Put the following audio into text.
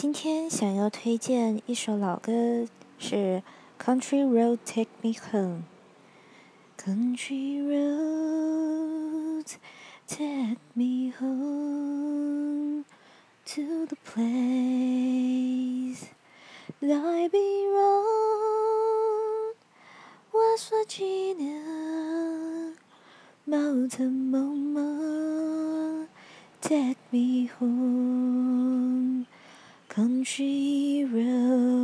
今天想要推荐一首老歌，是《Country Road Take Me Home》。Country Road Take Me Home To The Place That I Belong。我说只能抱着某某，Take Me Home。country road.